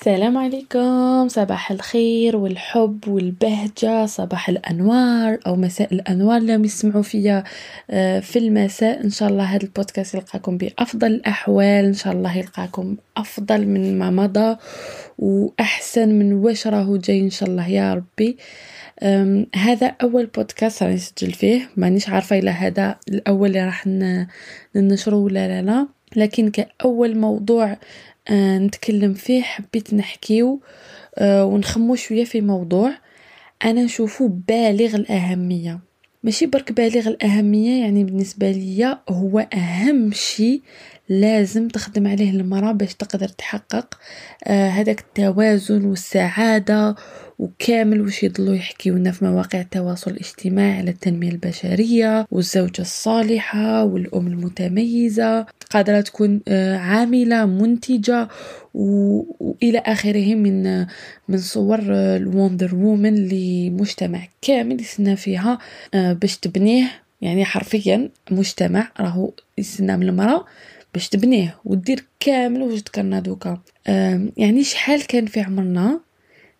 السلام عليكم. صباح الخير والحب والبهجة صباح الأنوار أو مساء الأنوار. لم يسمعوا فيا آه، في المساء. إن شاء الله هذا البودكاست يلقاكم بأفضل الأحوال. إن شاء الله يلقاكم أفضل من ما مضى وأحسن من واش راهو جاي إن شاء الله يا ربي. هذا أول بودكاست راني نسجل فيه. مانيش عارفة إلا هذا الأول اللي راح ننشره ولا لا لا. لكن كأول موضوع آه، نتكلم فيه حبيت نحكيو آه، ونخمو شوية في موضوع. أنا نشوفو بالغ الأهمية. ماشي برك بالغ الأهمية يعني بالنسبة ليا هو أهم شي لازم تخدم عليه المرأة باش تقدر تحقق آه هذاك التوازن والسعادة وكامل وش يضلوا يحكيونا في مواقع التواصل الاجتماعي على التنمية البشرية والزوجة الصالحة والأم المتميزة قادرة تكون آه عاملة منتجة وإلى آخره من من صور ال wonder woman لمجتمع كامل يسنى فيها آه باش تبنيه يعني حرفيا مجتمع راهو يسنى من المرأة. باش تبنيه ودير كامل واش ذكرنا دوكا. يعني شحال كان في عمرنا؟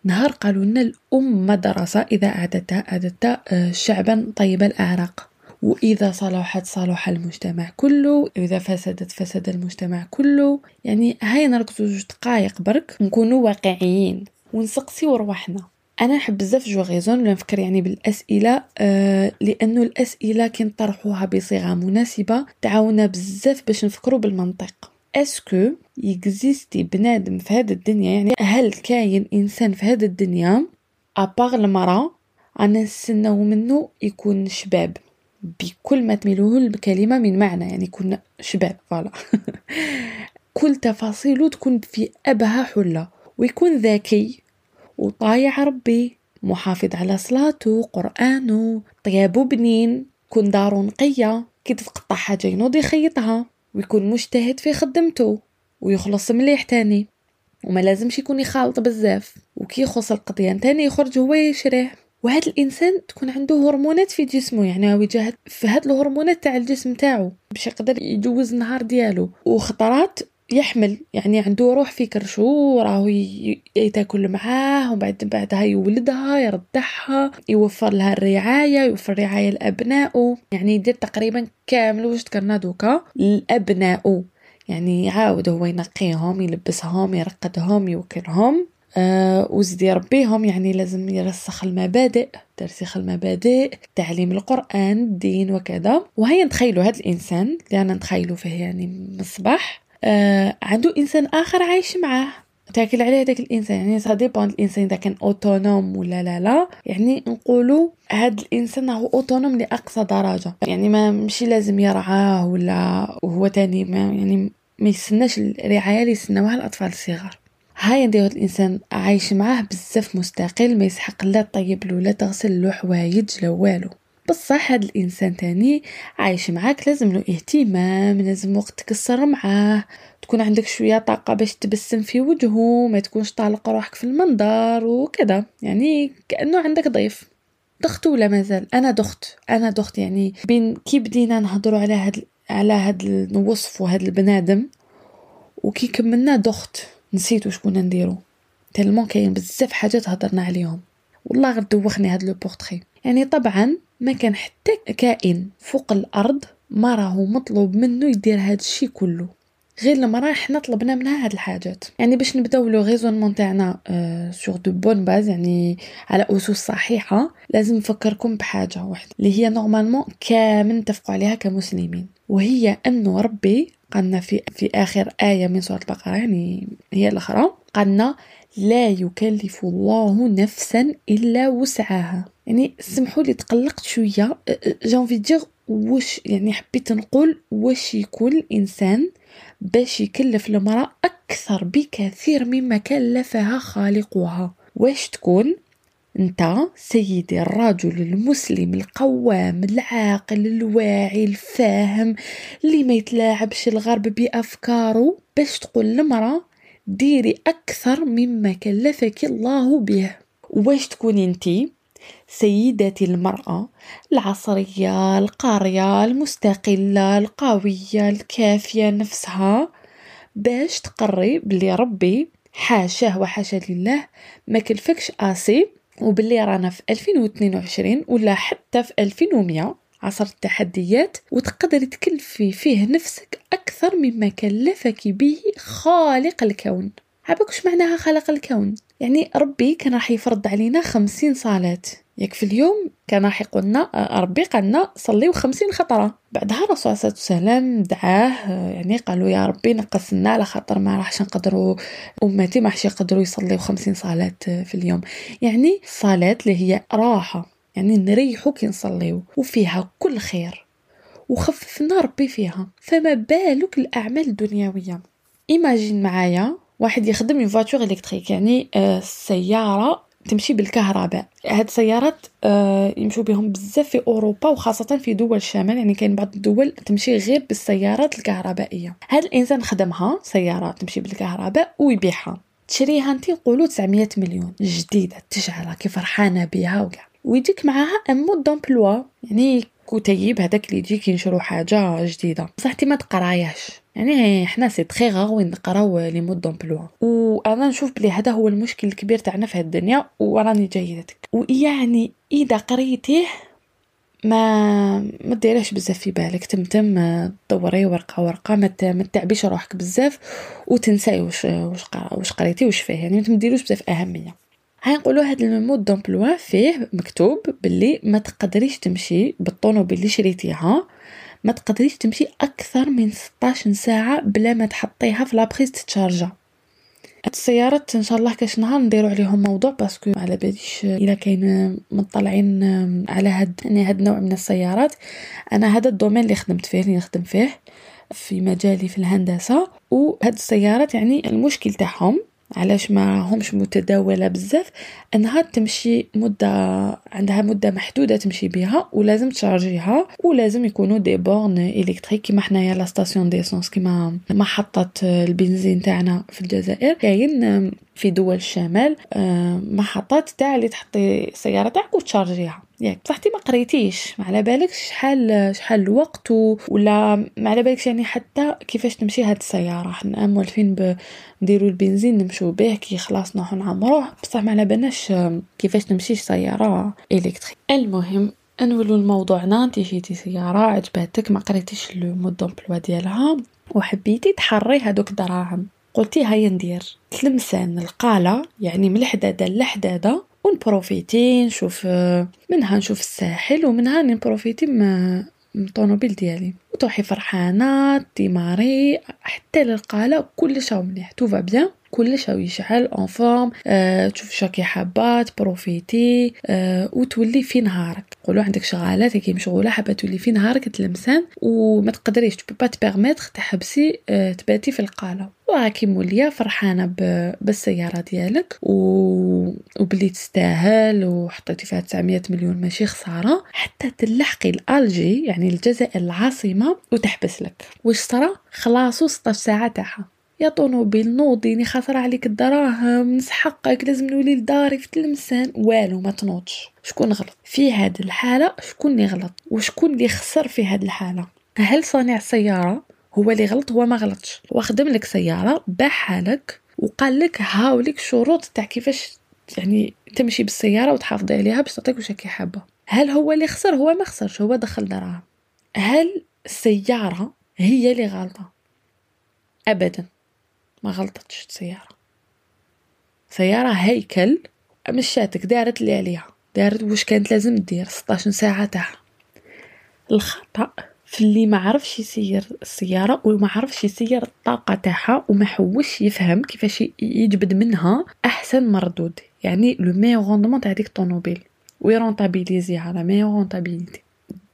نهار قالوا لنا الأم مدرسة إذا أعددتها أعددت آه، شعبا طيب الأعراق. وإذا صلحت صلح المجتمع كله إذا فسدت فسد المجتمع كله. يعني هاي نركزو جوج دقايق برك نكونوا واقعيين. ونسقسيو رواحنا أنا نحب بزاف je raisonne ولا نفكر يعني بالأسئلة آه لأنه الأسئلة كي نطرحوها بصيغة مناسبة تعاونا بزاف باش نفكروا بالمنطق. est-ce que يكزيستي بنادم في هذه الدنيا؟ يعني هل كاين إنسان في هذه الدنيا؟ اباغ المراه أنا نستناو منه يكون شباب. بكل ما تميلوه الكلمة من معنى يعني يكون شباب voilà. كل تفاصيله تكون في أبهى حلة. ويكون ذكي. وطايع ربي محافظ على صلاته قرآنه. طيابو بنين كون دارو نقية كي تتقطع حاجة ينوض يخيطها ويكون مجتهد في خدمته ويخلص مليح تاني. وما لازمش يكون يخالط بزاف. وكي يخلص القضيان تاني يخرج هو يشريه وهذا الإنسان تكون عنده هرمونات في جسمه يعني هو في هاد الهرمونات تاع الجسم تاعو باش يقدر يجوز النهار ديالو. وخطرات يحمل يعني عنده روح في كرشو راهو يتاكل معاه وبعد بعدها يولدها يرضعها يوفر لها الرعاية يوفر رعاية لأبنائه. يعني يدير تقريبا كامل واش ذكرنا دوكا؟ لأبنائه. يعني يعاود هو ينقيهم يلبسهم يرقدهم يوكلهم. آه وزيد يربيهم يعني لازم يرسخ المبادئ ترسيخ المبادئ تعليم القرآن الدين وكذا. وهيا نتخيلوا هذا الإنسان اللي أنا نتخيلوا فيه يعني مصباح آه عنده إنسان آخر عايش معاه. تاكل عليه هذاك الإنسان. يعني ça dépend الإنسان إذا كان autonome ولا لا لا. يعني نقولوا هاد الإنسان هو autonome لأقصى درجة. يعني ما مشي لازم يرعاه ولا وهو تاني. ما يعني ما يستناش الرعاية اللي يستناوها الأطفال الصغار. هاي ندير الإنسان عايش معاه بزاف مستقل ما يسحق لا طيب له لا تغسل له حوايج لا والو. بصح هاد الإنسان تاني عايش معاك لازم له اهتمام لازم وقت تكسر معاه تكون عندك شوية طاقة باش تبسم في وجهه ما تكونش طالق روحك في المنظر وكذا. يعني كأنه عندك ضيف. ضغط ولا مازال؟ أنا ضغط أنا ضغط يعني بين كي بدينا نهضروا على هاد على هاد الوصف وهاد البنادم وكي كملنا ضغط نسيتو شكون نديرو. tellement كاين بزاف حاجات هضرنا عليهم. والله غير دوخني هاد le portrait. يعني طبعا ما كان حتى كائن فوق الأرض ما راهو مطلوب منه يدير هاد الشيء كله. غير المراه حنا طلبنا منها هاد الحاجات. يعني باش نبداو le raisonnement تاعنا sur de bonnes bases يعني على أسس صحيحة لازم نفكركم بحاجة واحدة اللي هي normalement كامل نتفقوا عليها كمسلمين. وهي انه ربي قالنا في في آخر آية من سورة البقرة يعني هي الأخرى قالنا لا يكلف الله نفسا إلا وسعها. يعني سمحوا لي تقلقت شوية. جانفي دير واش يعني حبيت نقول واش يكون الإنسان باش يكلف المرأة أكثر بكثير مما كلفها خالقها. واش تكون؟ أنت سيدي الرجل المسلم القوام العاقل الواعي الفاهم اللي ما يتلاعبش الغرب بأفكاره. باش تقول للمراه ديري أكثر مما كلفك الله به. واش تكون انتي سيدتي المرأة العصرية القارية المستقلة القوية الكافية نفسها. باش تقري بلي ربي حاشاه وحاشا لله ما كلفكش آسي وباللي رانا في 2022 ولا حتى في 2100 عصر التحديات وتقدري تكلفي فيه نفسك أكثر مما كلفك به خالق الكون. عباك معناها خلق الكون؟ يعني ربي كان راح يفرض علينا خمسين صلاة ياك في اليوم كان راح يقولنا ربي قالنا صليو خمسين خطرة. بعدها الرسول صلى الله عليه وسلم دعاه يعني قالوا يا ربي نقص لنا على خاطر ما راحش نقدروا أمتي ما راحش يقدروا يصليو خمسين صلاة في اليوم. يعني صلاة اللي هي راحة. يعني نريحو كي نصليو وفيها كل خير. وخففنا ربي فيها فما بالك الأعمال الدنيوية. imagine معايا واحد يخدم une voiture électrique يعني آه سيارة تمشي بالكهرباء. هاد السيارات آه يمشوا بهم بزاف في أوروبا وخاصة في دول الشمال يعني كاين بعض الدول تمشي غير بالسيارات الكهربائية. هاد الإنسان خدمها سيارة تمشي بالكهرباء ويبيعها. تشريها انت نقولوا 900 مليون. جديدة تشعل كي فرحانة بها وكاع. ويجيك معاها un mode d'emploi يعني كتيب هذاك اللي يجي كينشرو حاجة جديدة. بصح انت ما تقراياش يعني حنا c'est très rare وين نقراو les modes d'emploi وأنا نشوف بلي هذا هو المشكل الكبير تاعنا في الدنيا وراني جايتك ويعني إذا قريتيه ما ما ديريش بزاف في بالك. تمتم دوري ورقة ورقة ما تعبيش روحك بزاف وتنساي واش واش واش قريتي واش فيه. يعني ما تديروش بزاف أهمية. هاي هاد ال mode d'emploi فيه مكتوب باللي ما تقدريش تمشي بالطونوبيل اللي شريتيها. ما تقدريش تمشي أكثر من 16 ساعة بلا ما تحطيها في la prise تتشارجا. السيارات إن شاء الله كاش نهار نديرو عليهم موضوع parce que على باليش إلا كاين مطلعين على هاد يعني هاد النوع من السيارات. أنا هذا ال domaine اللي خدمت فيه اللي نخدم فيه في مجالي في الهندسة. وهاد السيارات يعني المشكل تاعهم علاش ما همش متداولة بزاف أنها تمشي مدة عندها مدة محدودة تمشي بها ولازم تشارجيها ولازم يكونوا des bornes électriques كيما حنايا la station d'essence كيما محطة البنزين تاعنا في الجزائر. كاين في دول الشمال محطات تاع اللي تحطي السياره تاعك وتشارجيها. ياك بصح ما قريتيش ما على بالك شحال شحال الوقت ولا ما على بالكش يعني حتى كيفاش تمشي هاد السيارة. حنا مولفين نديرو البنزين نمشو به كي خلاص نروحو نعمروه. بصح ما على بالناش كيفاش تمشي سيارة électrique. المهم نولو لموضوعنا انت جيتي سيارة عجباتك ما قريتيش le mode d'emploi ديالها وحبيتي تحري هادوك الدراهم. قلتي هيا ندير تلمسان القالة يعني من الحدادة لحداده ونبروفيتي نشوف منها نشوف الساحل ومنها نبروفيتي من الطوموبيل ديالي. وتروحي فرحانة تديماري حتى للقالة كلش راهو مليح tout va bien كلش يشعل en forme أه تشوف شاكي حابه تبروفيتي أه وتولي في نهارك. قولوا عندك شغالات كي مشغولة حابة تولي في نهارك تلمسان وما تقدريش tu peux pas te permettre تحبسي أه تباتي في القالة. وراكي مولية فرحانة بالسيارة ديالك و... وبلي تستاهل وحطيتي فيها 900 مليون ماشي خسارة. حتى تلحقي الألجي يعني الجزائر العاصمة وتحبس لك. واش صرا؟ خلاصو 16 ساعة تاعها. يا طونوبيل نوضيني خاطر عليك الدراهم نسحقك لازم نولي لداري في تلمسان. والو ما تنوضش. شكون غلط؟ في هاد الحالة شكون اللي غلط؟ وشكون اللي خسر في هاد الحالة؟ هل صانع السياره هو اللي غلط؟ هو ما غلطش. هو خدم لك سيارة باعها لك وقال لك هاوليك شروط تاع كيفاش يعني تمشي بالسيارة وتحافظي عليها باش تعطيك واش حابه هل هو اللي خسر؟ هو ما خسرش هو دخل دراهم. هل السيارة هي اللي غلطة؟ ابدا. ما غلطتش السياره سيارة هيكل مشاتك دارت اللي عليها. دارت واش كانت لازم دير 16 ساعه تاعها الخطأ في اللي ما عرفش يسير السيارة وما عرفش يسير الطاقه تاعها وما حوش يفهم كيفاش يجبد منها أحسن مردود. يعني le meilleur rendement تاع ديك الطوموبيل. ويرونطابيليزيها la meilleure rentabilité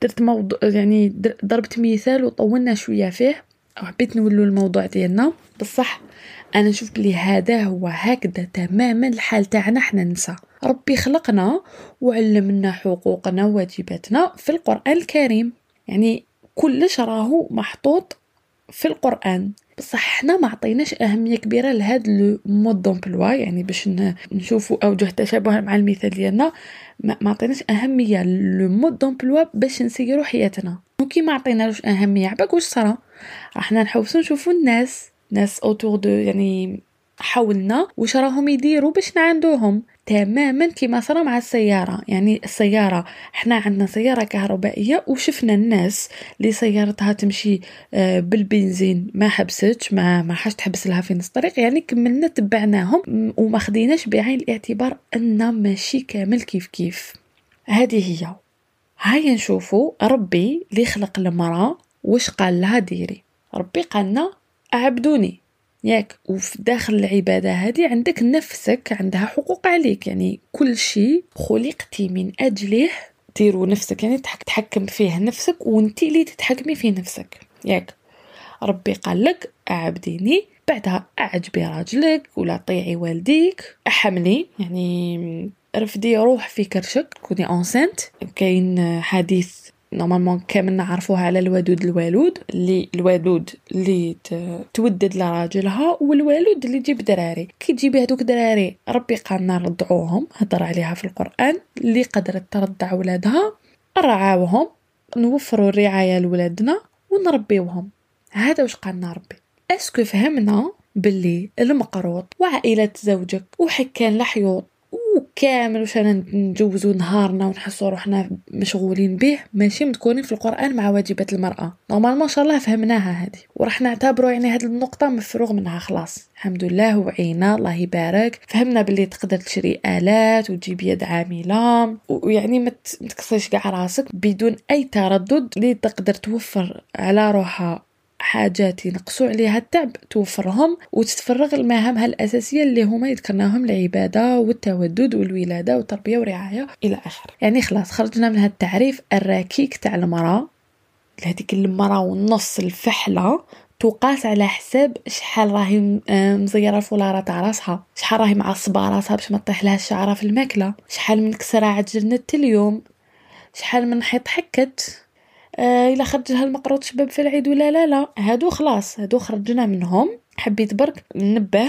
درت موضوع يعني ضربت مثال وطولنا شوية فيه. وحبيت نولو الموضوع ديالنا. بصح أنا نشوف بلي هذا هو هكذا تماما الحال تاعنا حنا نسا ربي خلقنا وعلمنا حقوقنا وواجباتنا في القرآن الكريم. يعني كلش راهو محطوط في القرآن. بصح حنا ما عطيناش أهمية كبيرة لهاد le mode d'emploi يعني باش نشوفوا اوجه تشابه مع المثال ديالنا ما عطيناش أهمية le mode d'emploi باش نسيروا حياتنا. وكي ما عطينالوش أهمية عباك واش صرا؟ راحنا نحوسو نشوفو الناس ناس autour de يعني حاولنا واش راهم يديروا باش نعندوهم تماما كما صرا مع السيارة. يعني السيارة إحنا عندنا سيارة كهربائية وشفنا الناس اللي سيارتها تمشي آه، بالبنزين ما حبستش ما ما حاش تحبس لها في نص الطريق. يعني كملنا تبعناهم وما خديناش بعين الاعتبار ان ماشي كامل كيف كيف. هذه هي. هيا نشوفوا ربي اللي خلق المرأة واش قال لها ديري. ربي قالنا أعبدوني. ياك وفي داخل العبادة هذه عندك نفسك عندها حقوق عليك. يعني كل شيء خلقتي من أجله ديرو نفسك يعني تحكم فيه نفسك وانت اللي تتحكمي في نفسك. ياك ربي قال لك أعبديني بعدها أعجبي راجلك ولا طيعي والديك أحملي. يعني رفدي روح في كرشك كوني enceinte كاين حديث normalement كامل نعرفوها على الودود الوالود اللي الودود اللي تودد لراجلها والوالود اللي تجيب دراري. كي تجيبي هذوك دراري ربي قالنا رضعوهم هضر عليها في القرآن. اللي قدرت ترضع ولادها رعاوهم. نوفروا الرعاية لولادنا ونربيوهم. هذا واش قالنا ربي؟ est-ce que فهمنا باللي المقروط وعائلة زوجك وحكان لحيوط وكامل واش أنا نجوزو نهارنا ونحسو روحنا مشغولين به ماشي متكونين في القرآن مع واجبات المرأة. نورمالمون ما شاء الله فهمناها هذه. وراح نعتبروا يعني هذه النقطة مفروغ منها خلاص. الحمد لله وعينا الله يبارك. فهمنا باللي تقدر تشري آلات وتجيب يد عاملة. ويعني ما تكسرش كاع راسك بدون أي تردد اللي تقدر توفر على روحها. حاجات ينقصوا عليها التعب توفرهم وتتفرغ لمهامها الأساسية اللي هما يذكرناهم العبادة والتودد والولادة والتربية والرعاية إلى آخره. يعني خلاص خرجنا من هذا التعريف الركيك تاع المرأة هذيك المرأة والنص الفحلة تقاس على حساب شحال راهي مزيرة الفولاره تاع راسها شحال راهي معصبة راسها باش ما تطيح لها في الماكلة شحال من كسرة عجلنا اليوم شحال من حيط حكت. آه خرج لها المقروط شباب في العيد ولا لا؟ لا. هادو خلاص هادو خرجنا منهم. حبيت برك ننبه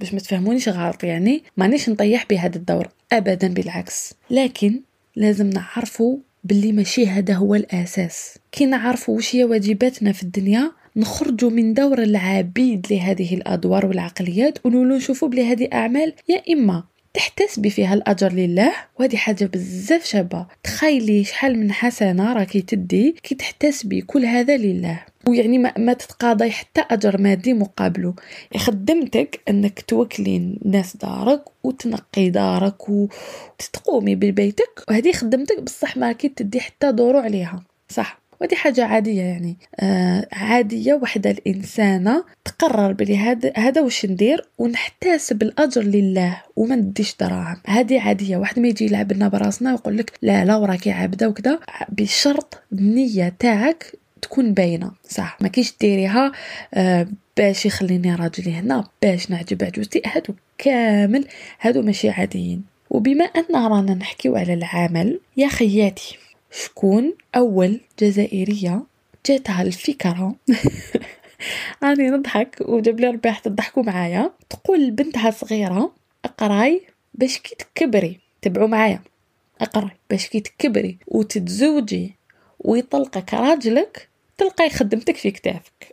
باش ما تفهمونيش غلط يعني. مانيش نطيح بهذا الدور ابدا بالعكس. لكن لازم نعرفوا باللي ماشي هذا هو الأساس. كي نعرفوا وش هي واجباتنا في الدنيا نخرجوا من دور العبيد لهذه الأدوار والعقليات ونولو نشوفوا بلي هذه أعمال يا إما تحتسبي فيها الاجر لله؟ وهذه حاجة بزاف شابة. تخيلي شحال من حسنة راكي تدي كي تحتسبي كل هذا لله. ويعني ما, ما تتقاضي حتى أجر مادي مقابله. خدمتك أنك توكلي ناس دارك وتنقي دارك وتتقومي ببيتك. وهذه خدمتك بصح ما راكي تدي حتى دورو عليها. صح. ودي حاجة عادية يعني. آه عادية وحدة الإنسانة تقرر بلي هذا هذا واش ندير ونحتسب الأجر لله وما نديش دراهم. هذه عادية واحد ما يجي يلعب لنا براسنا ويقول لك لا لا وراكي عابدة وكذا. بشرط النية تاعك تكون باينة صح؟ ما كيش ديريها آه باش يخليني راجلي هنا باش نعجب عجوزتي هادو كامل هادو ماشي عاديين. وبما أن رانا نحكيو على العمل يا خياتي. شكون أول جزائرية جاتها الفكرة؟ راني نضحك وجاب لي ربي تضحكوا معايا. تقول لبنتها صغيرة أقراي باش كي تكبري. تبعوا معايا. أقراي باش كي تكبري وتتزوجي ويطلقك راجلك تلقاي خدمتك في كتافك.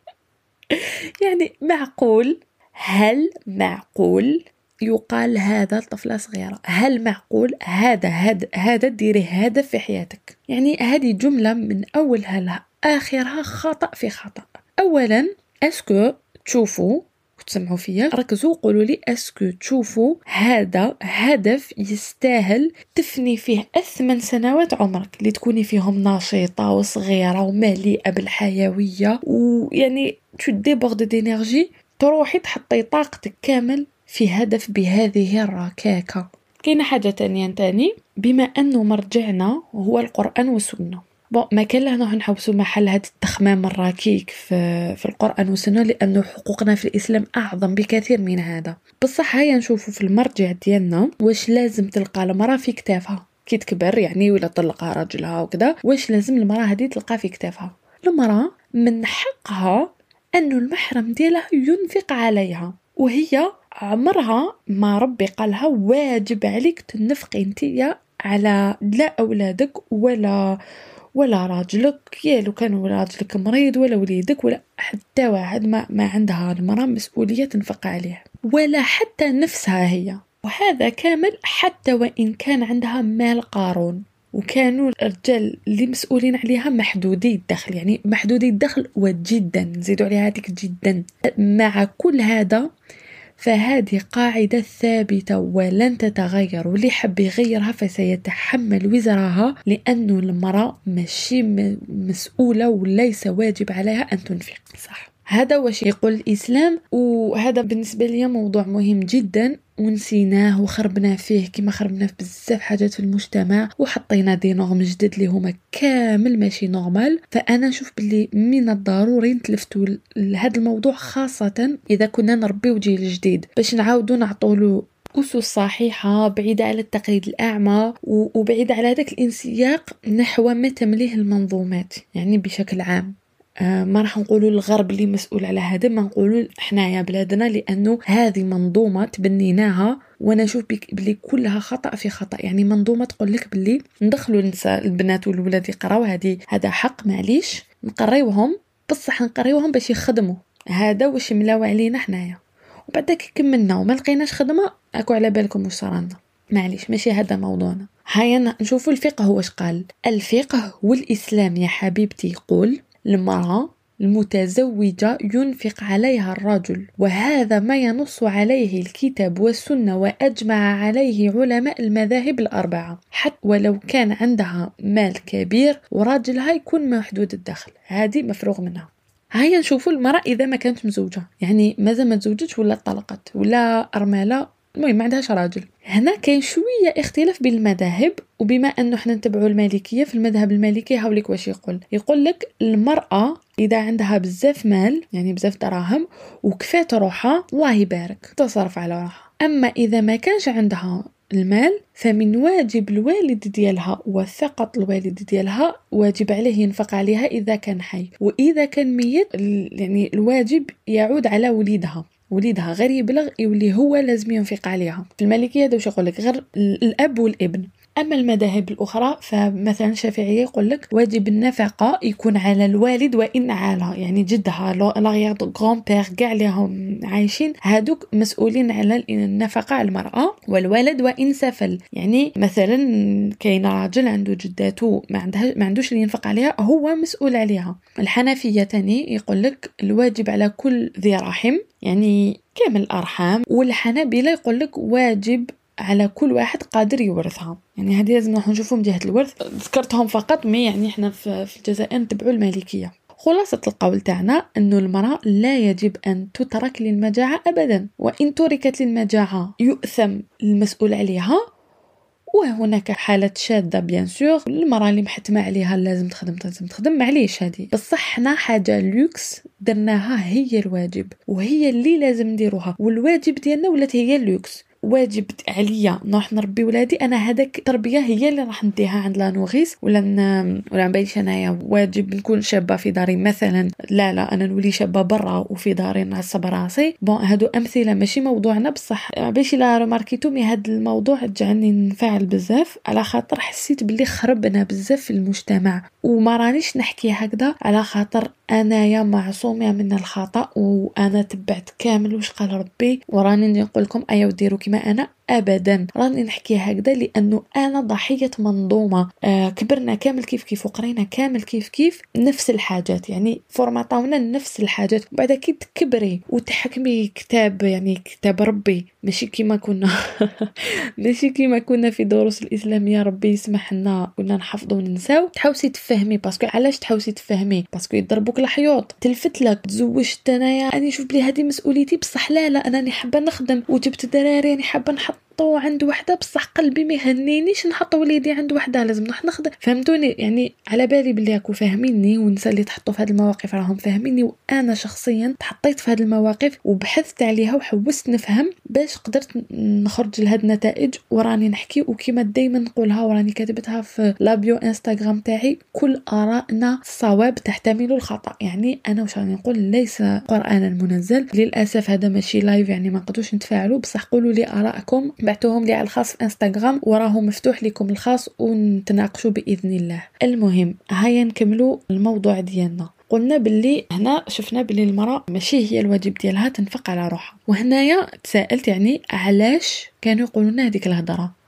يعني معقول؟ هل معقول؟ يقال هذا لطفلة صغيرة. هل معقول هذا هذا هذا ديري هدف في حياتك؟ يعني هذه جملة من أولها لآخرها خطأ في خطأ. أولا est-ce que تشوفوا تسمعوا فيا ركزوا قولوا لي est-ce que تشوفوا هذا هدف يستاهل تفني فيه أثمن سنوات عمرك اللي تكوني فيهم نشيطة وصغيرة ومليئة بالحيوية ويعني tu débordes d'énergie تروحي تحطي طاقتك كامل في هدف بهذه الركاكة. كاينة حاجة تانية تاني؟ بما أنه مرجعنا هو القرآن والسنة. بون ما كان لهنا نحوسوا محل هاد التخمام الركيك في, في القرآن والسنة لأنه حقوقنا في الإسلام أعظم بكثير من هذا. بصح هيا نشوفوا في المرجع ديالنا واش لازم تلقى المرأة في كتافها. كي تكبر يعني ولا طلقها راجلها وكذا واش لازم المرأة هذه تلقى في كتافها. المرأة من حقها أنه المحرم ديالها ينفق عليها وهي عمرها ما ربي قالها واجب عليك تنفقي انتيا على لا أولادك ولا ولا راجلك يا لو كان راجلك مريض ولا وليدك ولا حتى واحد ما, ما عندها المرأة مسؤولية تنفق عليه ولا حتى نفسها هي. وهذا كامل حتى وإن كان عندها مال قارون. وكانوا الرجال اللي مسؤولين عليها محدودي الدخل يعني محدودي الدخل وجدا نزيدوا عليها هذيك جدا. مع كل هذا فهذه قاعدة ثابتة ولن تتغير. واللي حب يغيرها فسيتحمل وزرها لأنه المرأة ماشي مسؤولة وليس واجب عليها أن تنفق صح؟ هذا واش يقول الإسلام وهذا بالنسبة لي موضوع مهم جدا ونسيناه وخربنا فيه كما خربنا في بزاف حاجات في المجتمع وحطينا des normes جدد اللي هما كامل ماشي normal فأنا نشوف باللي من الضروري نتلفتوا لهذا الموضوع خاصة إذا كنا نربيو جيل جديد باش نعاودو نعطولو أسس صحيحة بعيدة على التقليد الأعمى وبعيدة على هذاك الانسياق نحو ما تمليه المنظومات يعني بشكل عام. ما راح نقولوا الغرب اللي مسؤول على هذا ما نقولوا حنايا بلادنا لأنه هذه منظومة تبنيناها وأنا نشوف بلي كلها خطأ في خطأ. يعني منظومة تقول لك بلي ندخلوا النساء البنات والولاد يقراو هذه هذا حق معليش. نقريوهم بصح نقريوهم باش يخدموا. هذا واش ملاو علينا حنايا. وبعد كملنا وما لقيناش خدمة أكو على بالكم واش صرالنا معليش ماشي هذا موضوعنا. هيا نشوفوا الفقه واش قال. الفقه والاسلام يا حبيبتي يقول المرأة المتزوجة ينفق عليها الرجل وهذا ما ينص عليه الكتاب والسنة وأجمع عليه علماء المذاهب الأربعة. حتى ولو كان عندها مال كبير وراجلها يكون محدود الدخل. هذه مفروغ منها. هيا نشوفوا المرأة إذا ما كانت مزوجة. يعني ماذا ما تزوجتش ولا طلقت ولا أرملة المهم ما عندهاش راجل. هنا كاين شوية اختلاف بين المذاهب وبما انه حنا نتبعوا المالكيه في المذهب المالكي هاوليك واش يقول؟ يقول لك المرأة إذا عندها بزاف مال يعني بزاف دراهم وكفات روحها الله يبارك تصرف على روحها. أما إذا ما كانش عندها المال فمن واجب الوالد ديالها وفقط الوالد ديالها واجب عليه ينفق عليها إذا كان حي. وإذا كان ميت يعني الواجب يعود على وليدها. وليدها غير يبلغ يولي هو لازم ينفق عليها. في المالكيه هذا واش يقول لك غير الأب والابن. أما المذاهب الأخرى فمثلا الشافعية يقول لك واجب النفقة يكون على الوالد وإن عالى يعني جدها لاغيغ غران بير كاع اللي عايشين. هادوك مسؤولين على النفقة على المرأة والولد وإن سفل يعني مثلا كاين راجل عنده جداته ما عندها ما عندوش اللي ينفق عليها هو مسؤول عليها. الحنفية تاني يقول لك الواجب على كل ذي رحم يعني كامل الأرحام. والحنابلة يقول لك واجب على كل واحد قادر يورثها. يعني هذه لازم نروح نشوفهم جهة الورث. ذكرتهم فقط mais يعني إحنا في الجزائر نتبعوا المالكية خلاصة القول تاعنا أنه المرأة لا يجب أن تترك للمجاعة أبدا. وإن تركت للمجاعة يؤثم المسؤول عليها. وهناك حالات شاذة bien sûr. المرأة اللي محتمة عليها لازم تخدم لازم تخدم. معليش هذه بصح حنا حاجة لوكس درناها هي الواجب. وهي اللي لازم نديروها. والواجب ديالنا ولات هي اللوكس. واجب عليا نروح نربي ولادي. أنا هذاك التربية هي اللي راح نديها عند la nourrice ولا ن... ولا نبينش أنايا واجب نكون شابة في داري. مثلا لا لا أنا نولي شابة برا وفي داري نعصب راسي. bon هادو أمثلة ماشي موضوعنا بصح. باش la remarquitou mais هاد الموضوع جعلني نفعل بزاف. على خاطر حسيت باللي خربنا بزاف في المجتمع. وما رانيش نحكي هكذا. على خاطر أنايا معصومة من الخطأ وأنا تبعت كامل. واش قال ربي؟ وراني نقول لكم ايا وديروا كما أنا ابدا. راني نحكي هكذا لأنه أنا ضحية منظومة. آه كبرنا كامل كيف كيف وقرينا كامل كيف كيف نفس الحاجات. يعني formatawna نفس الحاجات. وبعد كي تكبري وتحكمي كتاب يعني كتاب ربي. ماشي كيما كنا. ماشي كيما كنا في دروس الاسلاميه ربي يسمح لنا كنا نحفظوا وننساو. تحوسي تفهمي parce que علاش تحوسي تفهمي؟ parce que يضربوك الحيوط. تلفت لك تزوجت أنايا. راني نشوف بلي هذه مسؤوليتي بصح لا لا أنا حابة نخدم. وجبت دراري راني حابة نحط نحطو عند وحدة بصح قلبي ما يهنينيش نحط وليدي عند وحدة لازم نروح نخدم. فهمتوني؟ يعني على بالي بلي راكو فاهميني والنساء اللي تحطوا في هذه المواقف راهم فاهميني وأنا شخصيا تحطيت في هذه المواقف وبحثت عليها وحوست نفهم باش قدرت نخرج لهاد النتائج. وراني نحكي وكيما دائما نقولها وراني كاتبتها في la bio إنستغرام تاعي كل ارائنا صواب تحتمل الخطأ. يعني أنا واش راني نقول؟ ليس قرانا المنزل للأسف هذا ماشي لايف يعني ما نقدروش نتفاعلوا. بصح قولوا لي ارائكم بعتوهم لي على الخاص في إنستغرام وراه مفتوح لكم الخاص ونتناقشوا بإذن الله. المهم هيا نكملوا الموضوع ديالنا. قلنا باللي هنا شفنا باللي المرأة ماشي هي الواجب ديالها تنفق على روحها. وهنايا تساءلت يعني علاش كانوا يقولوا لنا هذيك الهضرة.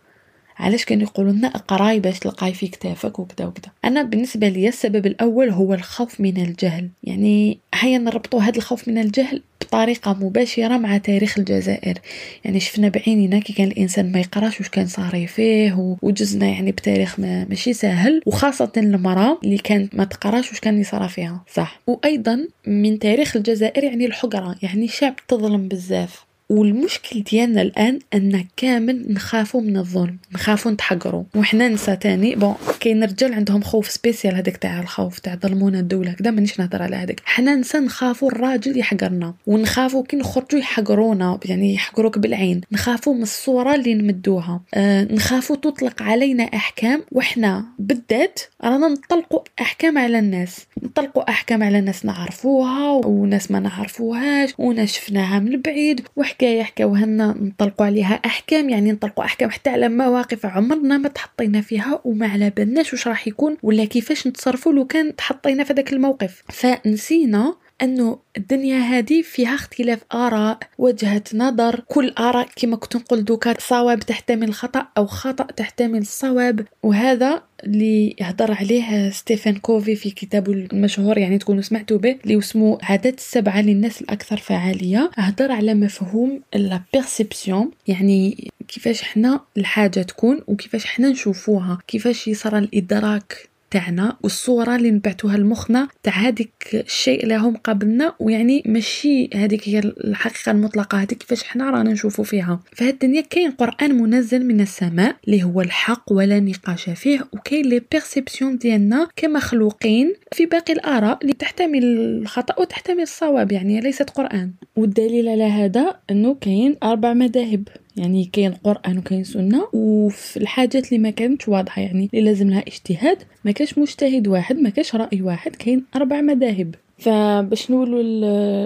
علاش كانوا يقولوا لنا اقراي باش تلقاي في كتافك وكذا وكذا. أنا بالنسبة لي السبب الأول هو الخوف من الجهل. يعني هيا نربطوا هذا الخوف من الجهل بطريقة مباشرة مع تاريخ الجزائر. يعني شفنا بعيننا كي كان الإنسان ما يقراش واش كان صاري فيه وجزنا يعني بتاريخ ما ماشي سهل وخاصة المرأة اللي كانت ما تقراش واش كان يصرى فيها. صح. وأيضا من تاريخ الجزائر يعني الحقره يعني شعب تظلم بزاف. والمشكل ديالنا الآن أن كامل نخافوا من الظلم نخافوا نتحقروا وحنا نسا تاني بون كاين رجال عندهم خوف spécial هذاك تاع الخوف تاع ظلمونا الدولة كدا مانيش نهضر على هذاك حنا نسا نخافوا الراجل يحقرنا ونخافوا كي نخرجوا يحقرونا يعني يحقروك بالعين. نخافوا من الصورة اللي نمدوها. آه نخافوا تطلق علينا أحكام وحنا بالذات رانا نطلقوا أحكام على الناس. نطلقوا أحكام على ناس نعرفوها وناس ما نعرفوهاش وناس شفناها من بعيد حكاية حكاوها لنا نطلقوا عليها أحكام يعني نطلقوا أحكام حتى على مواقف عمرنا ما تحطينا فيها وما على بالناش واش راح يكون ولا كيفاش نتصرفوا لو كان تحطينا في ذاك الموقف. فنسينا أنه الدنيا هذه فيها اختلاف آراء وجهة نظر. كل آراء كما كنت نقول دوكا صواب تحتمل خطأ أو خطأ تحتمل الصواب وهذا اللي يهضر عليه ستيفن كوفي في كتابه المشهور يعني تكونوا سمعتوا به اللي اسمه عادات السبعه للناس الأكثر فعالية. هضر على مفهوم لا يعني كيفاش حنا الحاجة تكون وكيفاش حنا نشوفوها كيفاش يصرى الإدراك تاعنا والصورة اللي نبعتوها لمخنا تاع هذيك الشيء اللي هم قابلنا ويعني ماشي هذيك هي الحقيقة المطلقة هذيك كيفاش حنا رانا نشوفوا فيها. فهاد الدنيا كاين قرآن منزل من السماء اللي هو الحق ولا نقاش فيه وكاين لي perception ديالنا كمخلوقين في باقي الآراء اللي تحتمل الخطأ وتحتمل الصواب يعني ليست قرآن. والدليل على هذا إنه كاين أربع مذاهب. يعني كاين قرآن وكاين سنة وفي الحاجات اللي ما كانتش واضحة يعني اللي لازم لها اجتهاد ما كاش مجتهد واحد ما كاش رأي واحد كاين أربع مذاهب. فباش نقولوا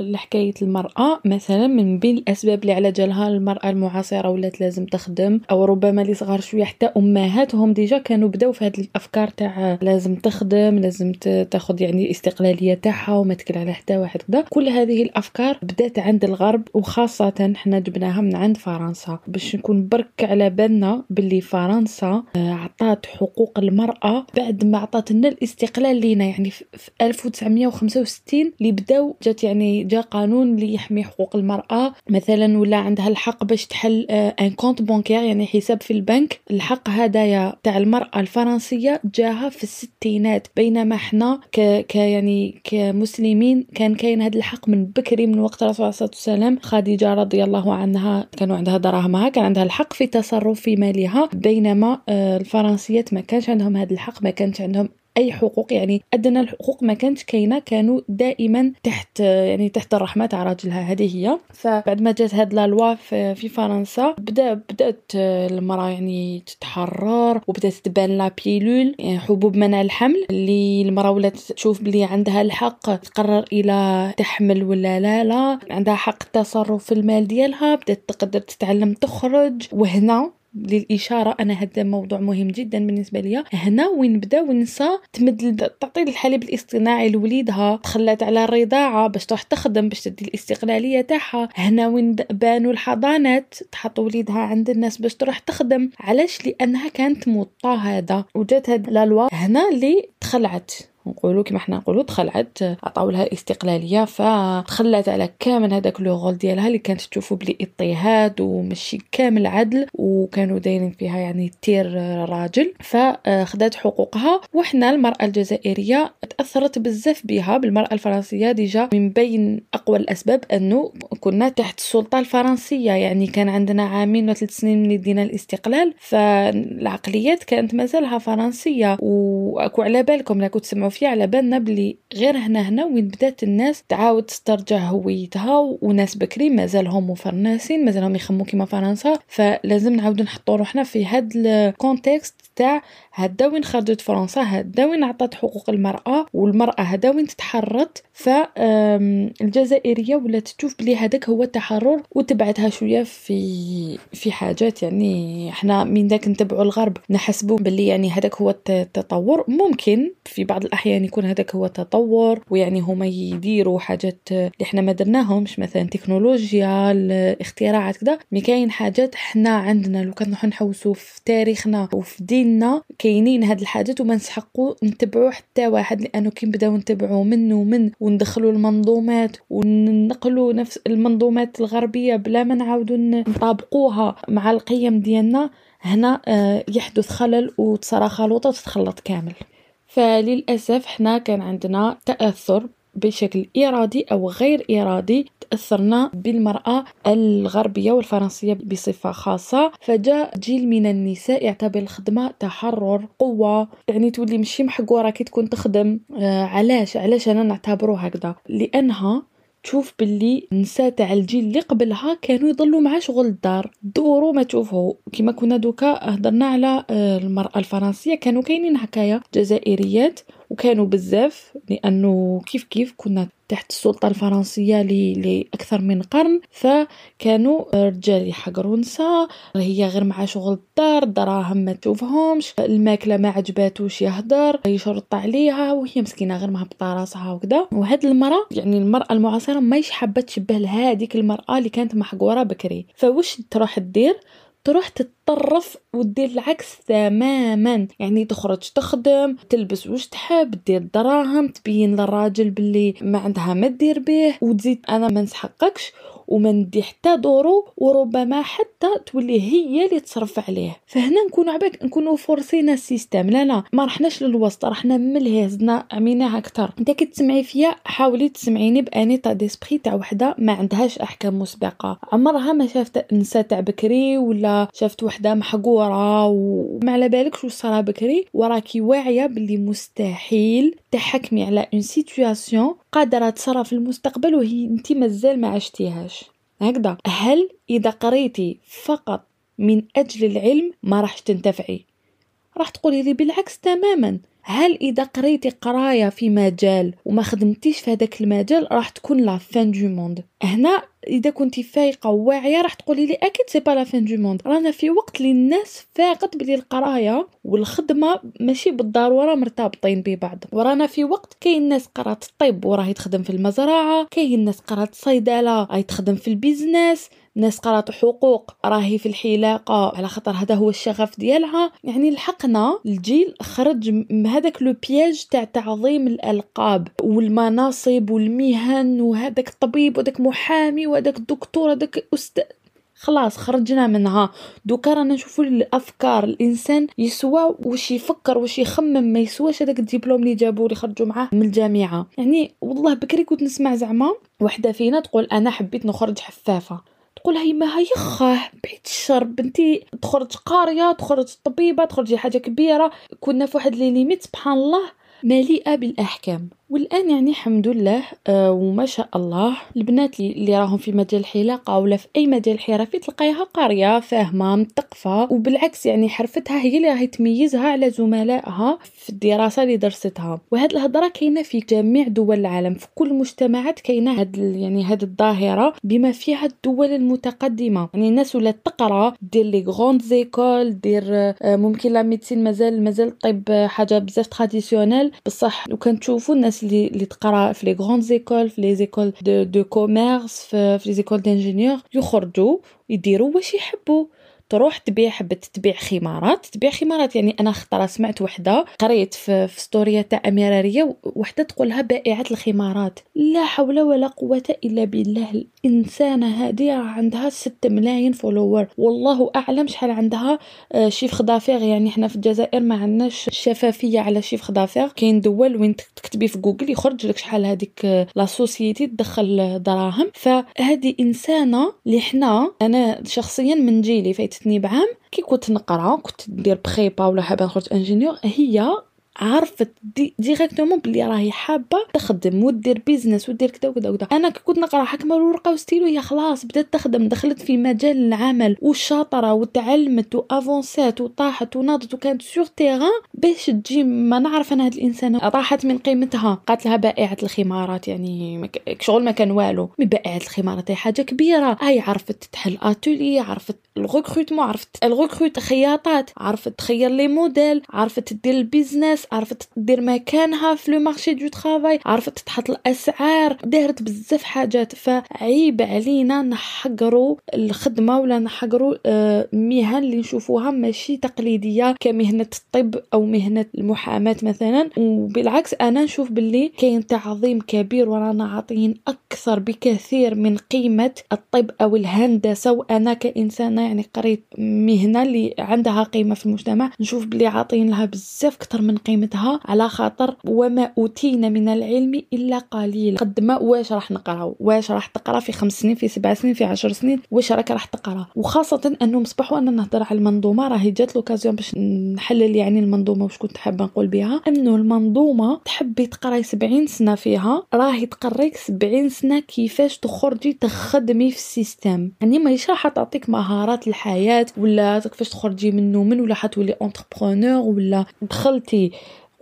لحكايه المرأة مثلا من بين الأسباب اللي على جالها المرأة المعاصرة ولات لازم تخدم أو ربما اللي صغار شوية حتى امهاتهم déjà كانوا بداو في هذه الأفكار تاع لازم تخدم لازم تاخذ يعني الاستقلاليه تاعها وما تكل على حتى واحد كذا كل هذه الأفكار بدات عند الغرب وخاصة حنا جبناها من عند فرنسا. باش نكون برك على بالنا باللي فرنسا آه، عطات حقوق المرأة بعد ما عطات لنا الاستقلال لينا. يعني في 1965 1960 اللي بداو جات يعني جا قانون اللي يحمي حقوق المرأة. مثلا ولا عندها الحق باش تحل un compte bancaire يعني حساب في البنك. الحق هدايا تاع المرأة الفرنسية جاها في الستينات. بينما إحنا ك, ك يعني كمسلمين كان كاين هذا الحق من بكري من وقت الرسول عليه الصلاة والسلام. خديجة رضي الله عنها كانوا عندها دراهمها كان عندها الحق في التصرف في مالها. بينما آه، الفرنسيات ما كانش عندهم هذا الحق ما كانش عندهم أي حقوق يعني أدنى الحقوق ما كانتش كاينة كانوا دائما تحت يعني تحت الرحمة تاع راجلها هذه هي. فبعد ما جات هاد لا لوا في فرنسا بدا بدأت المرأة يعني تتحرر وبدأت تبان لا بيلول يعني حبوب منع الحمل اللي المرأة ولات تشوف بلي عندها الحق تقرر إلى تحمل ولا لا لا. عندها حق التصرف في المال ديالها بدأت تقدر تتعلم تخرج. وهنا للإشارة أنا هذا موضوع مهم جدا بالنسبة لي هنا وين بدا ونسى تمد تعطي الحليب الاصطناعي لوليدها تخلات على الرضاعة باش تروح تخدم باش تدي الاستقلالية تاعها. هنا وين بانوا الحضانات تحط وليدها عند الناس باش تروح تخدم. علاش؟ لأنها كانت موطا هذا وجات هاد لا هنا اللي تخلعت. نقولوا كما حنا نقولوا دخلت عطاو لها الاستقلالية فتخلت على كامل هذاك لو رول ديالها اللي كانت تشوفوا بلي اضطهاد ومشي كامل عدل وكانوا دايرين فيها يعني تير راجل. فخدات حقوقها وحنا المرأة الجزائرية تأثرت بزاف بها بالمرأة الفرنسية. déjà من بين أقوى الأسباب انه كنا تحت السلطة الفرنسية يعني كان عندنا عامين وثلاث سنين من دينا الاستقلال فالعقليات كانت مازالها فرنسية. وأكو على بالكم لا كنت تسمعوا فيه على بالنا بلي غير هنا هنا وين بدات الناس تعاود تسترجع هويتها وناس بكري مازالهم مفرنسين مازالهم يخمو كيما فرنسا فلازم نعاودو نحطو روحنا في هاد ال contexte هدا وين خرجت فرنسا هدا وين عطات حقوق المرأة والمرأة هدا وين تتحرت فالجزائرية ولات تشوف بلي هذاك هو التحرر وتبعتها شوية في في حاجات. يعني إحنا من ذاك نتبعوا الغرب نحسبوا بلي يعني هذاك هو التطور. ممكن في بعض الأحيان يكون هذاك هو التطور ويعني هما يديروا حاجات اللي إحنا ما درناهمش مثلا تكنولوجيا الاختراعات كذا مي كاين حاجات حنا عندنا لو كان نحوسوا في تاريخنا وفي ديننا كاينين هاد الحاجات وما نسحقوا نتبعوا حتى واحد لأنه كي نبداو نتبعوا من ومن وندخلوا المنظومات وننقلوا نفس المنظومات الغربية بلا ما نعاودوا نطابقوها مع القيم ديالنا هنا آه، يحدث خلل وتصرى خلوطه وتتخلط كامل. فللأسف حنا كان عندنا تأثر بشكل إرادي أو غير إرادي تأثرنا بالمرأة الغربية والفرنسية بصفة خاصة. فجاء جيل من النساء يعتبر الخدمة تحرر قوة. يعني تولي مشي محقورة كي تكون تخدم آه علاش؟ علاش أنا نعتبره هكذا؟ لأنها تشوف باللي النساء تاع الجيل اللي قبلها كانوا يضلوا مع شغل الدار. دورو ما تشوفه كما كنا دوكا هضرنا على آه، المرأة الفرنسية. كانوا كاينين هكايا جزائريات وكانوا بزاف لأنه كيف كيف كنا تحت السلطة الفرنسية لأكثر من قرن فكانوا رجال يحقروا نساء هي غير مع شغل الدار الدراهم ما تشوفهمش الماكلة ما عجباتوش يهدر يشرط عليها وهي مسكينة غير مهبطة راسها وكذا وهاد المرأة يعني المرأة المعاصرة ما حابة تشبه لهاديك المرأة اللي كانت محقورة بكري. فوش تروح تدير؟ تروح تتطرف ودير العكس تماما. يعني تخرج تخدم تلبس وش تحب دير دراهم تبين للراجل باللي ما عندها ما دير به وتزيد أنا ما نسحقكش وما ندي حتى دورو وربما حتى تولي هي اللي تصرف عليه. فهنا نكونوا عباك نكونوا فورسينا ال système. لا لا ما رحناش للوسط رحنا من الهيز زدنا عميناها أكثر. أنت كي تسمعي فيا حاولي تسمعيني ب un état d'esprit تاع وحدة ما عندهاش أحكام مسبقة. عمرها ما شافت نساء تاع بكري ولا شافت وحدة محقورة وما على بالكش واش صرا بكري. وراكي واعية باللي مستحيل تحكمي على une situation قادرة تصرا في المستقبل وهي أنت مازال ما عشتيهاش. هكذا. هل إذا قريتي فقط من أجل العلم ما راحش تنتفعي؟ راح تقولي لي بالعكس تماما. هل إذا قريتي قراية في مجال وما خدمتيش في هذاك المجال راح تكون la fin du monde هنا إذا كنتي فايقة وواعية راح تقولي لي أكيد c'est pas la fin du monde رانا في وقت اللي الناس فاقت بلي القراية والخدمة ماشي بالضرورة مرتبطين ببعض. ورانا في وقت كاين ناس قرات الطب وراهي تخدم في المزرعة كاين ناس قرات صيدلة راهي تخدم في ال business. ناس قرات حقوق راهي في الحلاقة على خاطر هذا هو الشغف ديالها. يعني لحقنا الجيل خرج من هذاك لو بياج تاع تعظيم الألقاب والمناصب والمهن وهذاك الطبيب وهذاك محامي وهذاك الدكتور هذاك أستاذ. خلاص خرجنا منها. دوكا رانا نشوفوا الأفكار الإنسان يسوى واش يفكر واش يخمم ما يسواش هذاك الدبلوم اللي جابوه اللي خرجوا معاه من الجامعة. يعني والله بكري كنت نسمع زعما وحدة فينا تقول أنا حبيت نخرج حفافة. تقول هاي ما هي خاه بعيد الشر بنتي تخرج قارية تخرج طبيبة تخرجي حاجة كبيرة. كنا في واحد les limites سبحان الله مليئة بالأحكام. والآن يعني الحمد لله آه وما شاء الله البنات اللي راهم في مجال الحلاقة ولا في أي مجال حرفي تلقايها قارية فاهمة مثقفه وبالعكس يعني حرفتها هي اللي راهي تميزها على زملائها في الدراسة اللي درستها. وهاد الهضرة كاينة في جميع دول العالم في كل المجتمعات كاينة هاد يعني هاد الظاهرة بما فيها الدول المتقدمة. يعني الناس ولا تقرأ دير les grandes écoles دير آه ممكن la médecine مازال مازال الطب حاجة بزاف traditionnel بصح لو كان تشوفوا الناس اللي اللي تقرا في les grandes écoles في les écoles de commerce في les écoles d'ingénieurs يخرجوا يديروا واش يحبوا تروح تبيع حبت تبيع خمارات. تبيع خمارات يعني أنا خطرة سمعت وحدة قريت في, في story تاع أميرة ريا وحدة تقولها بائعة الخمارات. لا حول ولا قوة إلا بالله الإنسانة هذه عندها 6 ملايين followers والله أعلم شحال عندها آه، chiffre d'affaires يعني حنا في الجزائر ما عندناش شفافية على chiffre d'affaires كاين دول وين تكتبي في جوجل يخرج لك شحال هذيك آه، la société تدخل دراهم. فهذه إنسانة اللي حنا أنا شخصيا من جيلي فايت فاتتني بعام كي كنت نقرا كنت ندير prépa ولا حابه نخرج ingénieur هي عرفت دي directement بلي راهي حابة تخدم ودير business ودير كذا وكذا وكذا أنا كنت نقرأ حكمة الورقه وستيلو هي خلاص بدات تخدم. دخلت في مجال العمل والشاطره وتعلمت وافونسات وطاحت وناضت وكانت sur terrain باش تجي. ما نعرف أنا هاد الإنسانة. راحت من قيمتها. قالت لها بائعة الخمارات يعني شغل ما كان والو. mais بائعة الخمارات هي حاجة كبيرة. هاي عرفت تحل اتولي عرفت ال recrutement عرفت ت recrute خياطات عرفت تخير les modèles عرفت دير ال business عرفت دير مكانها في le marché du travail عرفت تحط الأسعار دارت بزاف حاجات. فعيب علينا نحقروا الخدمة ولا نحقروا آه، مهن اللي نشوفوها ماشي تقليدية كمهنة الطب أو مهنة المحاماة مثلا. وبالعكس أنا نشوف باللي كاين تعظيم كبير ورانا عاطين أكثر بكثير من قيمة الطب أو الهندسة. وأنا كإنسانة يعني قريت مهنة اللي عندها قيمة في المجتمع نشوف بلي عاطين لها بزاف كتر من قيمتها على خاطر وما أوتينا من العلم إلا قليل. قد ما واش راح نقراو واش راح تقرأ في خمس سنين في سبع سنين في عشر سنين؟ واش راك راح تقرأ؟ وخاصة انه مصباح وأنا نهضر على المنظومة راهي جات l'occasion باش نحلل يعني المنظومة واش كنت حابة نقول بها. انه المنظومة تحبي تقرأي 70 سنة فيها راهي تقريك 70 سنة كيفاش تخرجي تخدمي في ال système. يعني ما راح تعطيك مهارات الحياة ولا كيفاش تخرجي من ولا حتولي entrepreneur ولا دخلتي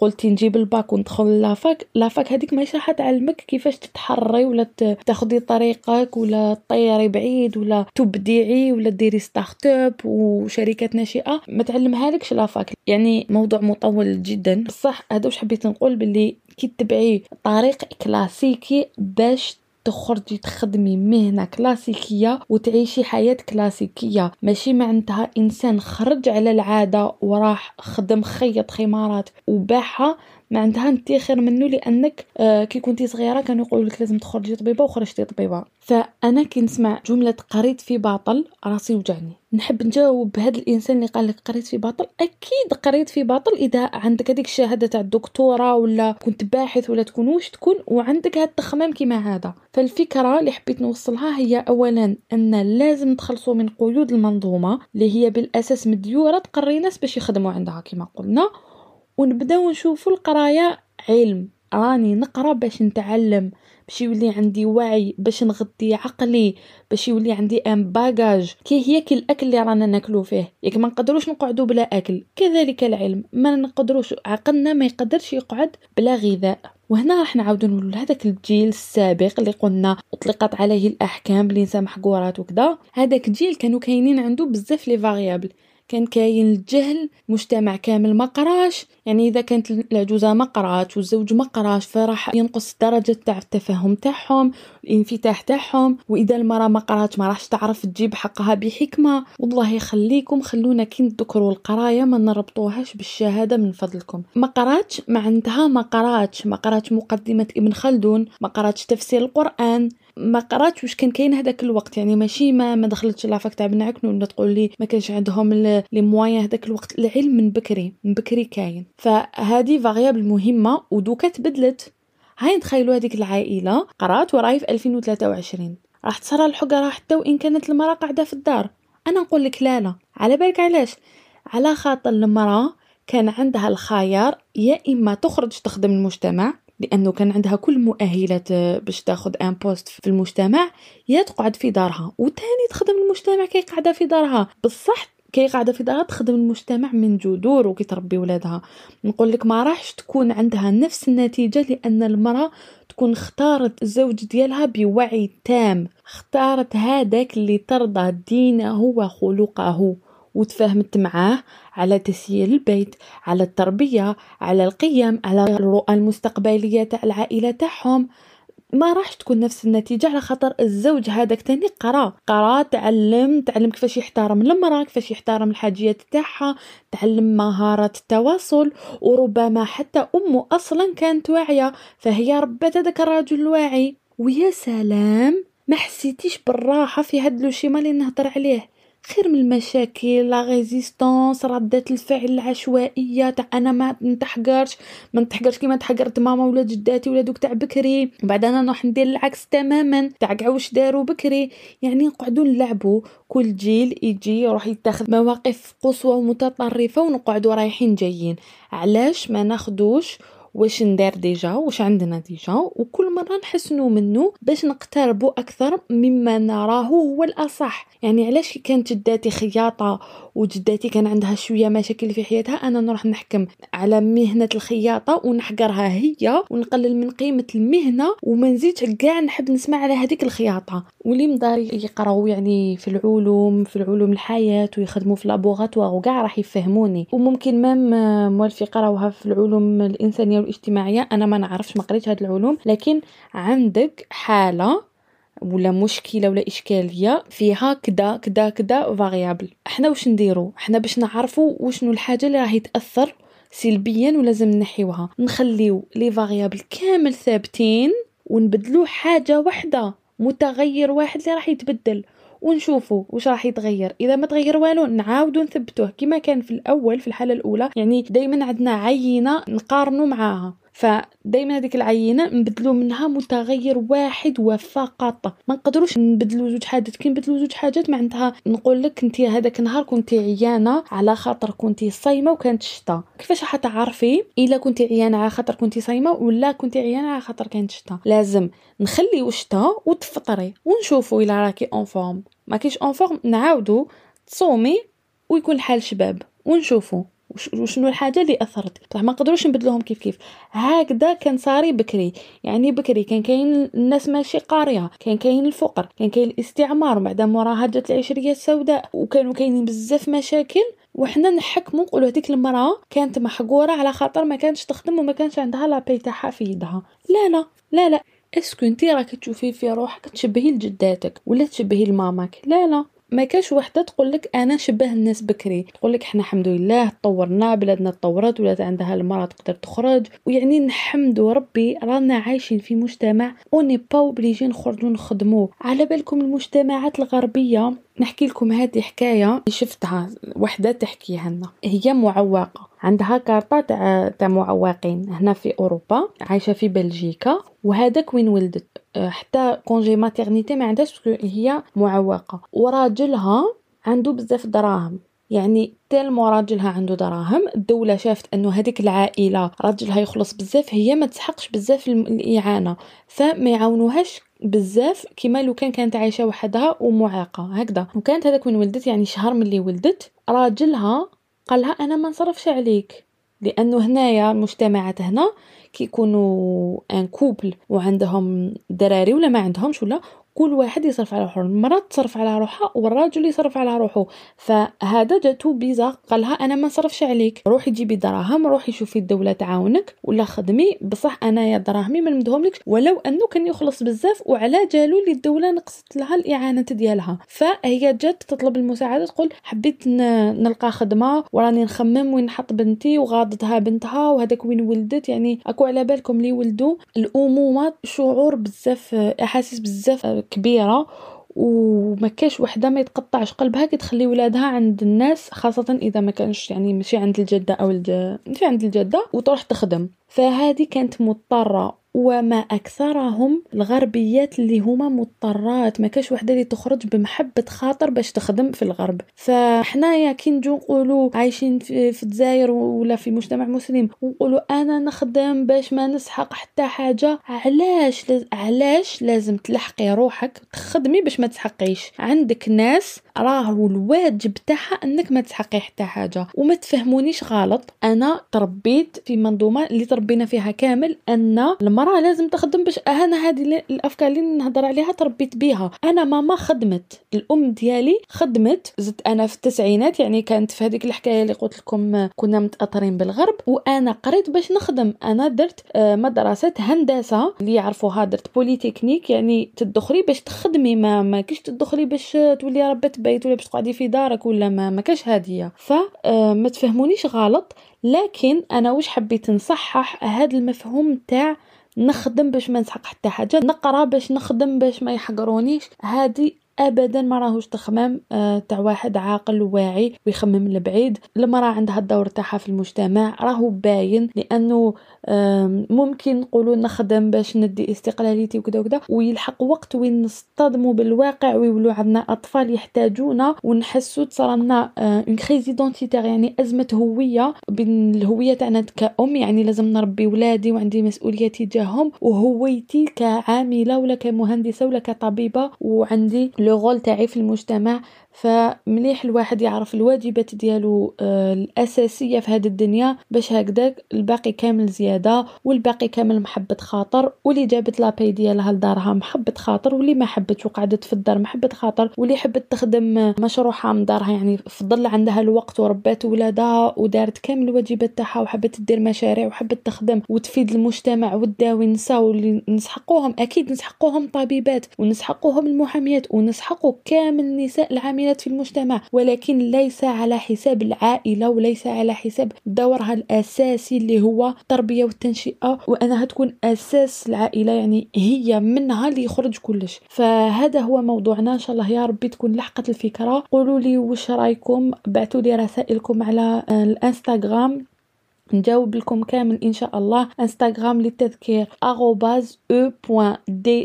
قلتي نجيب الباك وندخل la fac. la fac هذيك ماشي راح تعلمك كيفاش تتحرري ولا تاخدي طريقك ولا تطيري بعيد ولا تبدعي ولا ديري start-up وشركات ناشئة. ما تعلمها لكش la fac. يعني موضوع مطول جدا. بصح هذا واش حبيت نقول باللي كي تبعي طريق كلاسيكي باش تخرجي تخدمي مهنة كلاسيكية وتعيشي حياة كلاسيكية. ماشي معناتها إنسان خرج على العادة وراح خدم خيط خمارات وباعها معناتها انت خير منه لأنك آه كي كنتي صغيرة كانوا يقولوا لك لازم تخرجي طبيبة وخرجتي طبيبة. فأنا كي نسمع جملة قريت في باطل راسي وجعني. نحب نجاوب بهذا الإنسان اللي قال لك قريت في باطل؟ أكيد قريت في باطل إذا عندك هذيك الشهادة تاع الدكتوراه ولا كنت باحث ولا تكون واش تكون؟ وعندك هذا التخمام كيما هذا. فالفكرة اللي حبيت نوصلها هي اولا أن لازم نتخلصوا من قيود المنظومة اللي هي بالأساس مديورة تقري ناس باش يخدموا عندها كما قلنا. ونبداو نشوفوا القراية علم. راني نقرأ باش نتعلم باش يولي عندي وعي باش نغطي عقلي باش يولي عندي un bagage كي هي كي الأكل اللي رانا ناكلو فيه. ياك ما نقدروش نقعدوا بلا أكل. كذلك العلم. ما نقدروش عقلنا ما يقدرش يقعد بلا غذاء. وهنا راح نعاودو نقول هذاك الجيل السابق اللي قلنا أطلقت عليه الأحكام بلي النسا محقورات وكذا هذاك الجيل كانوا كاينين عنده بزاف les variables. كان كاين الجهل مجتمع كامل ما قراش. يعني إذا كانت العجوزة ما قرات والزوج ما قراش فراح ينقص درجة تاع التفاهم تاعهم الانفتاح تاعهم. وإذا المرأة ما قرات ما راحش تعرف تجيب حقها بحكمة. والله يخليكم خلونا كي نذكروا القراية ما نربطوهاش بالشهادة من فضلكم. ما قراتش معناتها ما قراتش. ما قراتش مقدمة ابن خلدون ما قراتش تفسير القرآن. ما قراتش واش كان كاين هذاك الوقت. يعني ماشي ما ما دخلتش la fac تاع بن عكنون ولا تقول لي ما كانش عندهم les moyens هذاك الوقت. العلم من بكري من بكري كاين. فهذه variable مهمة ودوكا تبدلت. هاي نتخيلوا هذيك العائلة قرات وراهي في 2023 راح تصرى الحقره حتى وان كانت المرأة قاعدة في الدار. أنا نقول لك لا لا. على بالك علاش؟ على خاطر المرأة كان عندها الخيار يا إما تخرج تخدم المجتمع لأنه كان عندها كل المؤهلات باش تاخذ un poste في المجتمع يا تقعد في دارها. وتاني تخدم المجتمع كي قاعدة في دارها. بصح كي قاعدة في دارها تخدم المجتمع من جذور وكي تربي ولادها. نقول لك ما راحش تكون عندها نفس النتيجة لأن المرأة تكون اختارت الزوج ديالها بوعي تام. اختارت هذاك اللي ترضى دينه وخلقه. وتفاهمت معاه على تسيير البيت على التربية على القيم على الرؤى المستقبلية تاع العائلة تاعهم. ما راح تكون نفس النتيجة على خاطر الزوج هذاك تاني قرا قرا تعلم تعلم كيفاش يحترم المرأة كيفاش يحترم الحاجيات تاعها تعلم مهارات التواصل. وربما حتى أمه أصلا كانت واعية فهي ربت هذاك الرجل الواعي. ويا سلام ما حسيتيش بالراحة في هاد لو شيما اللي نهضر عليه. خير من المشاكل لا ريزيستونس ردة الفعل العشوائية تاع أنا ما نتحقرش ما نتحقرش كيما تحقرت ماما ولا جداتي ولا دوك تاع بكري. بعد أنا نروح ندير العكس تماما تاع كاع واش داروا بكري. يعني نقعدوا نلعبوا كل جيل يجي يروح يتخذ مواقف قصوى ومتطرفة ونقعدوا رايحين جايين. علاش ما ناخدوش واش ندير déjà واش عندنا déjà وكل مرة نحسنوا منه باش نقتربوا أكثر مما نراه هو الأصح. يعني علاش كانت جداتي خياطة وجداتي كان عندها شوية مشاكل في حياتها أنا نروح نحكم على مهنة الخياطة ونحقرها هي ونقلل من قيمة المهنة وما نزيدش كاع نحب نسمع على هذيك الخياطة. واللي موالف يقراو يعني في العلوم في العلوم الحياة ويخدموا في laboratoire وكاع راح يفهموني. وممكن même موالف يقراوها في العلوم الإنسانية والاجتماعيه أنا ما نعرفش ما قريتش هاد العلوم لكن عندك حالة ولا مشكلة ولا إشكالية فيها كدا كدا كدا variables إحنا واش نديرو؟ إحنا باش نعرفوا وشنو الحاجة اللي راهي تأثر سلبيا ولازم نحيوها. نخليو les variables كامل ثابتين ونبدلو حاجة واحدة متغير واحد اللي راح يتبدل. ونشوفوا واش راح يتغير. إذا ما تغير والو نعاودو نثبتوه كما كان في الأول في الحالة الأولى. يعني دائما عندنا عينة نقارنوا معاها. فدائما هذيك العينة نبدلو منها متغير واحد وفقط. ما نقدروش نبدلو زوج حاجات. كي نبدلو زوج حاجات معناتها نقول لك انت هذاك النهار كنتي عيانة على خاطر كنتي صايمة وكانت الشتاء كيفاش حتعرفي إلا كنتي عيانة على خاطر كنتي صايمة ولا كنتي عيانة على خاطر كانت الشتاء لازم نخليو الشتاء وتفطري ونشوفوا إلا راكي en forme ما كيش en forme نعاودو تصومي ويكون الحال شباب. ونشوفوا وشنو الحاجة اللي أثرت؟ بصح ما نقدروش نبدلوهم كيف كيف. هكذا كان صاري بكري. يعني بكري كان كاين الناس ماشي قارية. كان كاين الفقر. كان كاين الاستعمار. بعد موراها جات العشريه السوداء. وكانوا كاينين بزاف مشاكل. وحنا نحكموا نقولوا هذيك المرأة كانت محقورة على خاطر ما كانتش تخدم وما كانش عندها la paie تاعها في يدها. لا لا لا لا. est-ce que انتي راك تشوفي في روحك تشبهي لجداتك ولا تشبهي لماماك لا لا. ما كاش وحدة تقول لك أنا شبه الناس بكري. تقول لك إحنا الحمد لله تطورنا بلادنا تطورت ولات عندها المراه تقدر تخرج. ويعني نحمد ربي رانا عايشين في مجتمع on n'est pas obligé نخرجوا نخدموا على بالكم المجتمعات الغربية نحكي لكم هذه حكاية شفتها وحدة تحكيها لنا هي معوقة. عندها كارطة تاع تاع معوقين هنا في أوروبا عايشة في بلجيكا. وهذاك وين ولدت؟ حتى كونجي ماتيرنيتي ما عندهاش هي معوقة. وراجلها عنده بزاف دراهم. يعني تالمو راجلها عنده دراهم الدولة شافت أنه هذيك العائلة راجلها يخلص بزاف هي ما تسحقش بزاف الإعانة. فما يعاونوهاش بزاف كيما لو كان كانت عايشة وحدها ومعاقة. هكذا. وكانت هذاك وين ولدت يعني شهر من اللي ولدت راجلها قالها أنا ما نصرفش عليك. لأنه هنايا المجتمعات هنا كيكونوا en couple وعندهم دراري ولا ما عندهمش ولا كل واحد يصرف على روحه المرأة تصرف على روحها والراجل يصرف على روحه. فهذا جاتو bizarre قالها أنا ما نصرفش عليك. روحي جيبي دراهم روحي شوفي الدولة تعاونك ولا خدمي. بصح انايا دراهمي ما نمدهملكش. ولو أنه كان يخلص بزاف وعلى جالو اللي الدولة نقصت لها الإعانة ديالها. فهي جات تطلب المساعدة تقول حبيت نلقى خدمة وراني نخمم وين نحط بنتي وغاضتها بنتها وهذاك وين ولدت. يعني أكو على بالكم لي ولدوا الأمومة شعور بزاف أحاسيس بزاف. كبيرة وما كاش وحدة ما يتقطعش قلبها كي تخلي ولادها عند الناس خاصة إذا ما كانش يعني ماشي عند الجده أو الج... ماشي عند الجده وتروح تخدم. فهذه كانت مضطرة وما أكثرهم الغربيات اللي هما مضطرات ما كاش وحدة اللي تخرج بمحبة خاطر باش تخدم في الغرب فحنايا كي نجو نقولوا عايشين في, الجزائر ولا في مجتمع مسلم ونقولوا أنا نخدم باش ما نسحق حتى حاجة علاش. علاش لازم تلحقي روحك تخدمي باش ما تسحقيش عندك ناس راهو الواجب تاعها انك ما تسحقي حتى حاجة. وما تفهمونيش غلط. أنا تربيت في منظومة اللي تربينا فيها كامل أن المرأة لازم تخدم باش أنا هذه الأفكار اللي نهضر عليها تربيت بيها. أنا ماما خدمت. الأم ديالي خدمت زدت أنا في التسعينات يعني كانت في هذيك الحكاية اللي قلت لكم كنا متاثرين بالغرب. وأنا قريت باش نخدم. أنا درت مدرسة هندسة. اللي يعرفوها درت بوليتكنيك يعني تدخلي باش تخدمي. ما ما كيش تدخلي باش تولي ربة بيت ولا باش تقعدي في دارك ولا ما؟ ما كاش هادية. فما تفهمونيش غلط لكن أنا واش حبيت نصحح هذا المفهوم تاع نخدم باش ما نسحق حتى حاجة نقرا باش نخدم باش ما يحقرونيش. هذه ابدا ما راهوش تخمام آه، تاع واحد عاقل وواعي ويخمم لبعيد المراه عندها الدور تاعها في المجتمع راهو باين لأنه ممكن نقولوا نخدم باش ندي استقلاليتي وكذا وكذا ويلحق وقت وين نصطدموا بالواقع ويولوا عندنا أطفال يحتاجونا ونحسوا تصرنا une crise identitaire يعني أزمة هوية بين الهوية تاعنا كأم يعني لازم نربي ولادي وعندي مسؤولية تجاههم وهويتي كعاملة ولا كمهندسة ولا كطبيبة وعندي le rôle تاعي في المجتمع فمليح الواحد يعرف الواجبات ديالو آه، الأساسية في هذه الدنيا باش هكذاك الباقي كامل زيادة والباقي كامل محبة خاطر واللي جابت لاباي ديالها لدارها محبة خاطر واللي ما حبتش وقعدت في الدار محبة خاطر واللي حبت تخدم مشروعها من دارها يعني فضل عندها الوقت وربات ولادها ودارت كامل الواجبات تاعها وحبت دير مشاريع وحبت تخدم وتفيد المجتمع وتداوي النساء واللي نسحقوهم أكيد نسحقوهم طبيبات ونسحقوهم المحاميات ونسحقوا كامل النساء العاملات في المجتمع ولكن ليس على حساب العائلة وليس على حساب دورها الأساسي اللي هو التربية والتنشئة. وأنها تكون أساس العائلة يعني هي منها اللي يخرج كلش. فهذا هو موضوعنا. إن شاء الله يا ربي تكون لحقت الفكرة. قولوا لي وش رأيكم. بعثوا لي رسائلكم على الإنستغرام. نجاوب لكم كامل إن شاء الله. إنستغرام للتذكير. @e.ddar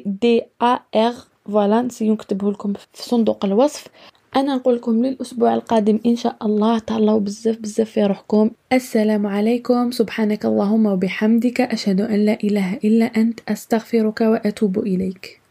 فوالا نكتبه لكم في صندوق الوصف. أنا نقول لكم للأسبوع القادم إن شاء الله. تهلاو بزاف بزاف في روحكم. السلام عليكم. سبحانك اللهم وبحمدك. أشهد أن لا إله إلا أنت. أستغفرك وأتوب إليك.